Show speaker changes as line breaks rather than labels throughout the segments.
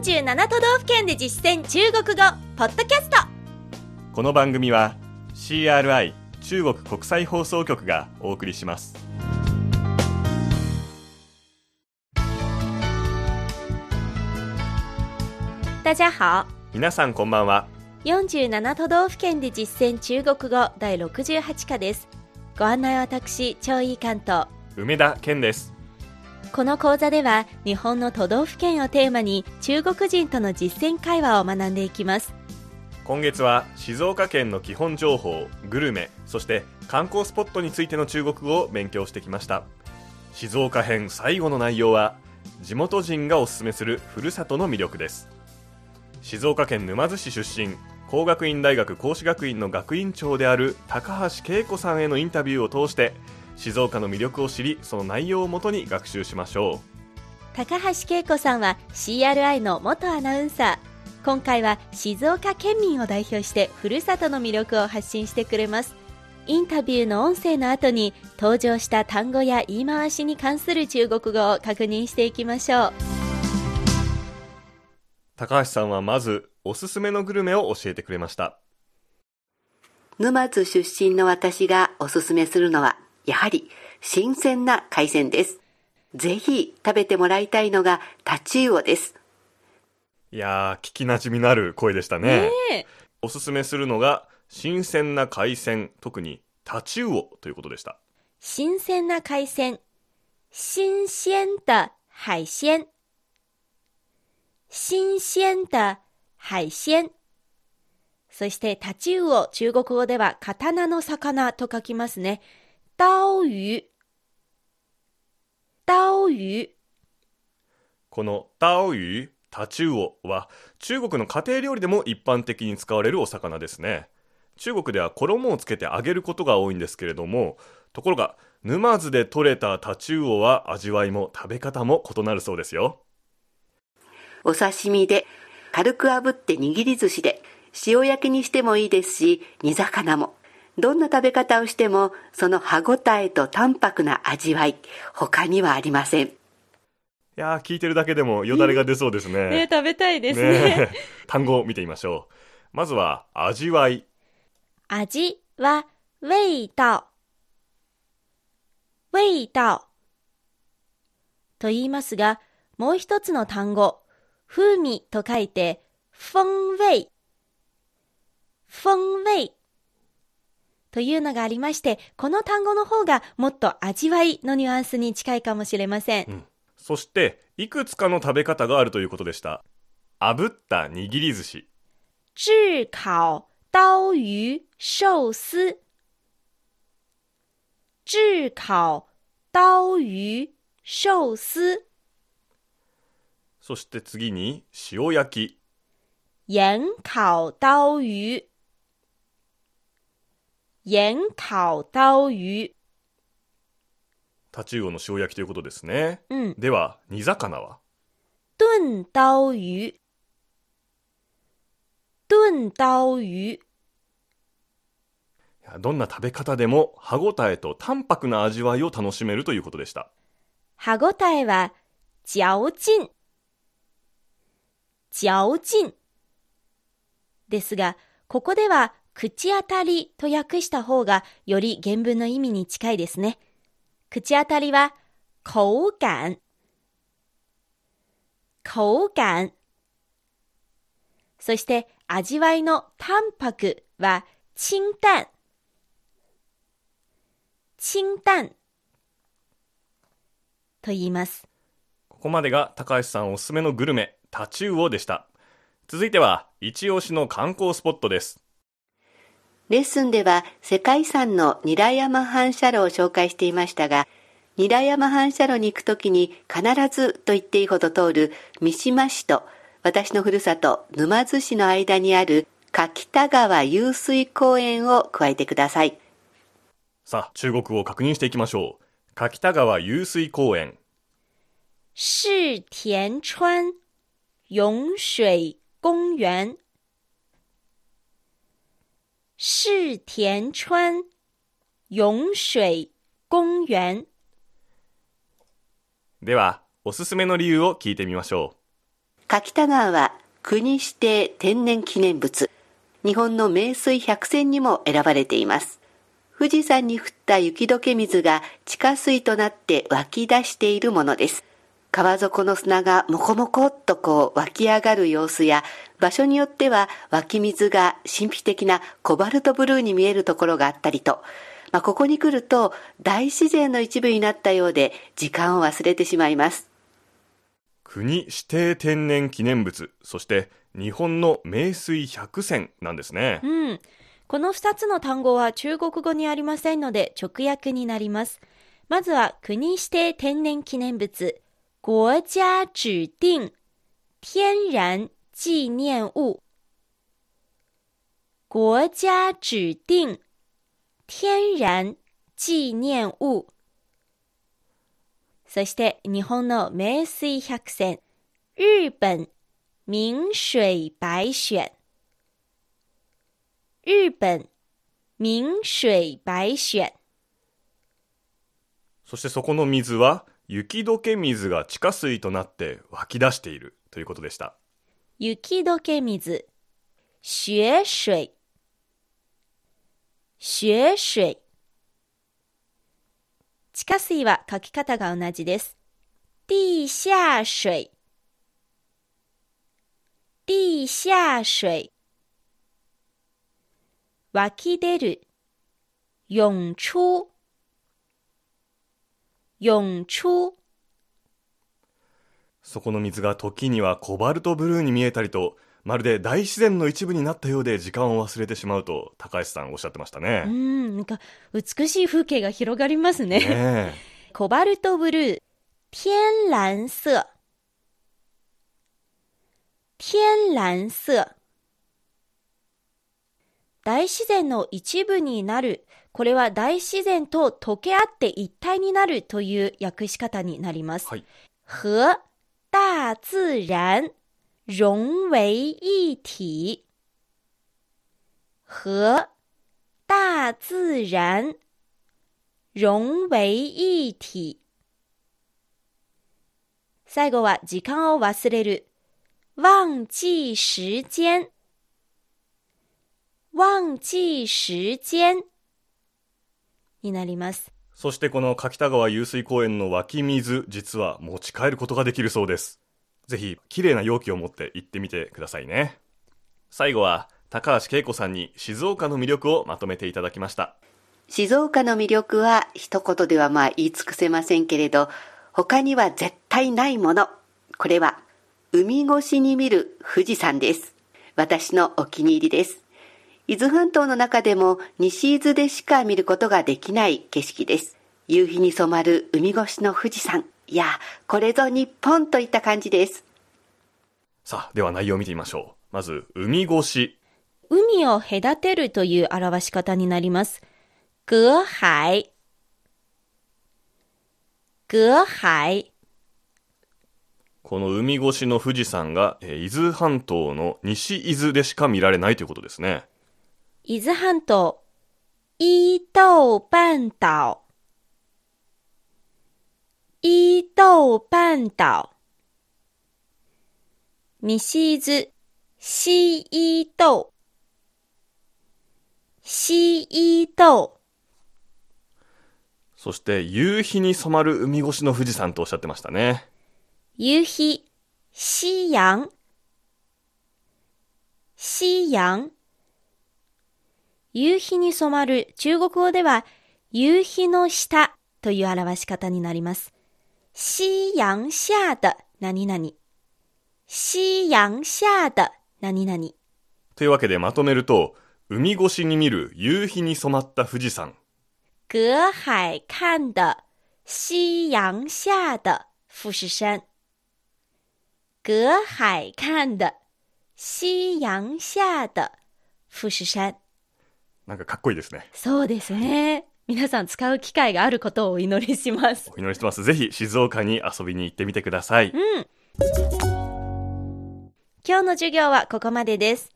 47都道府県で実践中国語ポッドキャスト。
この番組は CRI 中国国際放送局がお送りします。
大家好。
皆さんこんばんは。
47都道府県で実践中国語第68課です。ご案内は私張井関東
梅田健です
この講座では日本の都道府県をテーマに中国人との実践会話を学んでいきます。
今月は静岡県の基本情報グルメそして観光スポットについての中国語を勉強してきました。静岡編最後の内容は地元人がおすすめするふるさとの魅力です。静岡県沼津市出身工学院大学講師学院の学院長である高橋恵子さんへのインタビューを通して静岡の魅力を知りその内容をもとに学習しましょ
う。高橋恵子さんは CRI の元アナウンサー。今回は静岡県民を代表してふるさとの魅力を発信してくれます。インタビューの音声の後に登場した単語や言い回しに関する中国語を確認していきましょう。
高橋さんはまずおすすめのグルメを教えてくれました。
沼津出身の私がおすすめするのはやはり新鮮な海鮮です。ぜひ食べてもらいたいのがタチウオです。
いやー、聞き馴染みのある声でしたね。ねおすすめするのが新鮮な海鮮、特にタチウオということでした。
新鮮な海鮮。新鮮的海鮮。新鮮的海鮮。そして、タチウオ、中国語では刀の魚と書きますね。刀魚。刀魚。
この刀魚、タチウオは中国の家庭料理でも一般的に使われるお魚ですね。中国では衣をつけて揚げることが多いんですけれども、ところが沼津で採れたタチウオは味わいも食べ方も異なるそうですよ。
お刺身で軽く炙って握り寿司で塩焼きにしてもいいですし煮魚もどんな食べ方をしてもその歯ごたえと淡白な味わい他にはありません。い
や聞いてるだけでもよだれが出そうですね。
ね食べたいですね、ね、
単語を見てみましょう。まずは味わい。
味は味道。味道。と言いますがもう一つの単語風味と書いて風味風味というのがありまして、この単語の方がもっと味わいのニュアンスに近いかもしれません。うん、
そして、いくつかの食べ方があるということでした。炙った握り寿司。
炙烤刀魚寿司。炙烤刀魚寿司。
そして次に塩焼き。
盐烤刀魚。盐烤刀魚。
タチウオの塩焼きということですね。
うん。
では、煮魚は？
炖刀魚。炖刀魚。
どんな食べ方でも歯ごたえと淡白な味わいを楽しめるということでした。
歯ごたえは、嚼劲。嚼劲。ですが、ここでは口当たりと訳した方がより原文の意味に近いですね。口当たりは、口感。口感。そして味わいの淡白は、清淡。清淡。と言います。
ここまでが高橋さんおすすめのグルメ、タチウオでした。続いては、一押しの観光スポットです。
レッスンでは世界遺産のニラ山反射炉を紹介していましたが、ニラ山反射炉に行くときに必ずと言っていいほど通る三島市と私のふるさと沼津市の間にある柿田川湧水公園を加えてください。
さあ、中国語を確認していきましょう。柿田川湧水公園。
市田川湧水公園。市田川湧水公園
では、おすすめの理由を聞いてみましょう。
柿田川は国指定天然記念物、日本の名水百選にも選ばれています。富士山に降った雪解け水が地下水となって湧き出しているものです。川底の砂がもこもこっとこう湧き上がる様子や、場所によっては湧き水が神秘的なコバルトブルーに見えるところがあったりと、まあ、ここに来ると大自然の一部になったようで時間を忘れてしまいます。
国指定天然記念物、そして日本の名水百選なんですね。
うん。この2つの単語は中国語にありませんので直訳になります。まずは国指定天然記念物。国家指定天然紀念物。国家指定天然紀念物。そして日本の名水百選。日本名水百選。日本名水百選。
そしてそこの水は？雪解け水が地下水となって湧き出しているということでした。
雪解け水、雪水、雪水。地下水は書き方が同じです。地下水、地下水。湧き出る、湧出。湧出
そこの水が時にはコバルトブルーに見えたりとまるで大自然の一部になったようで時間を忘れてしまうと高橋さんおっしゃってましたね。
うんなんか美しい風景が広がりますね。ね コバルトブルー。天蓝色。天蓝色。大自然の一部になるこれは大自然と溶け合って一体になるという訳し方になります。はい、和大自然融为一体。和大自然融为一体。最後は時間を忘れる。忘記時間。忘記時間。になります。
そしてこの柿田川湧水公園の湧き水、実は持ち帰ることができるそうです。ぜひ、綺麗な容器を持って行ってみてくださいね。最後は、高橋恵子さんに静岡の魅力をまとめていただきました。
静岡の魅力は一言ではまあ言い尽くせませんけれど、他には絶対ないもの。これは、海越しに見る富士山です。私のお気に入りです。伊豆半島の中でも西伊豆でしか見ることができない景色です。夕日に染まる海越しの富士山。いや、これぞ日本といった感じです。
さあ、では内容を見てみましょう。まず、海越し。
海を隔てるという表し方になります。隔海。隔海。
この海越しの富士山が、え伊豆半島の西伊豆でしか見られないということですね。
伊豆半島、伊豆半島、伊豆半島、西伊豆、西伊豆、西伊豆。
そして夕日に染まる海越しの富士山とおっしゃってましたね。
夕日、夕陽、夕陽。夕日に染まる中国語では、夕日の下という表し方になります。夕陽下的何々。夕陽下的何々。
というわけでまとめると、海越しに見る夕日に染まった富士山。
隔海看的夕陽下的富士山。隔海看的夕陽下的富士山。
なんかかっこいいですね。
そうですね。皆さん使う機会があることをお祈りします。
お祈りしてます。ぜひ静岡に遊びに行ってみてください。
うん。今日の授業はここまでです。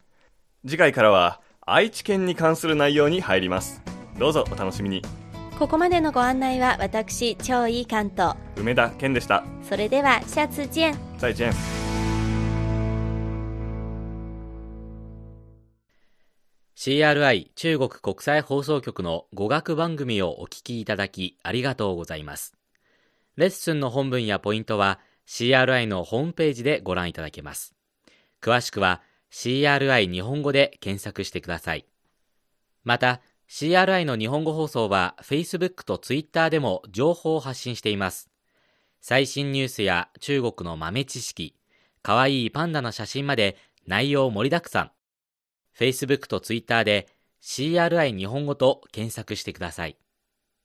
次回からは愛知県に関する内容に入ります。どうぞお楽しみに。
ここまでのご案内は私、超いい関東。
梅田健でした。
それでは、下次見。
再见。
CRI 中国国際放送局の語学番組をお聞きいただきありがとうございます。レッスンの本文やポイントは CRI のホームページでご覧いただけます。詳しくは CRI 日本語で検索してください。また、CRI の日本語放送は Facebook と Twitter でも情報を発信しています。最新ニュースや中国の豆知識、かわいいパンダの写真まで内容盛りだくさん。Facebook と Twitter で CRI 日本語と検索してください。